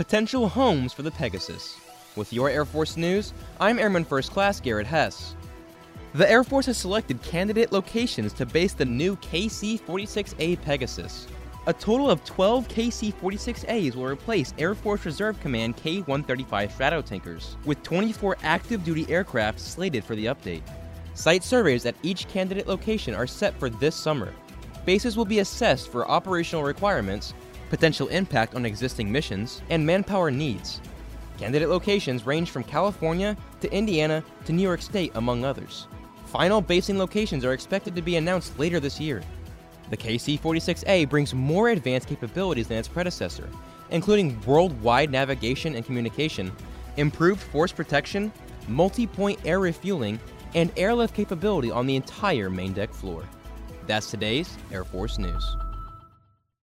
potential homes for the Pegasus. With your Air Force news, I'm Airman First Class Garrett Hess. The Air Force has selected candidate locations to base the new KC 46A Pegasus. A total of 12 KC 46As will replace Air Force Reserve Command KC 135 Stratotankers, with 24 active duty aircraft slated for the update. Site surveys at each candidate location are set for this summer. Bases will be assessed for operational requirements, potential impact on existing missions, and manpower needs. Candidate locations range from California to Indiana to New York State, among others. Final basing locations are expected to be announced later this year. The KC 46A brings more advanced capabilities than its predecessor, including worldwide navigation and communication, improved force protection, multi point air refueling, and airlift capability on the entire main deck floor. That's today's Air Force News.